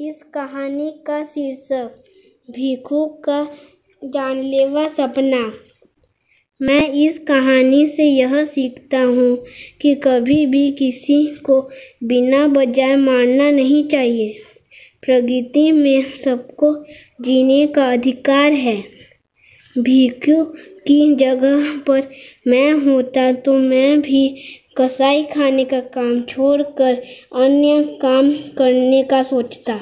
इस कहानी का शीर्षक, भिखू का जानलेवा सपना। मैं इस कहानी से यह सीखता हूँ कि कभी भी किसी को बिना वजह मारना नहीं चाहिए। प्रगति में सबको जीने का अधिकार है। भिखू की जगह पर मैं होता तो मैं भी कसाई खाने का काम छोड़कर अन्य काम करने का सोचता।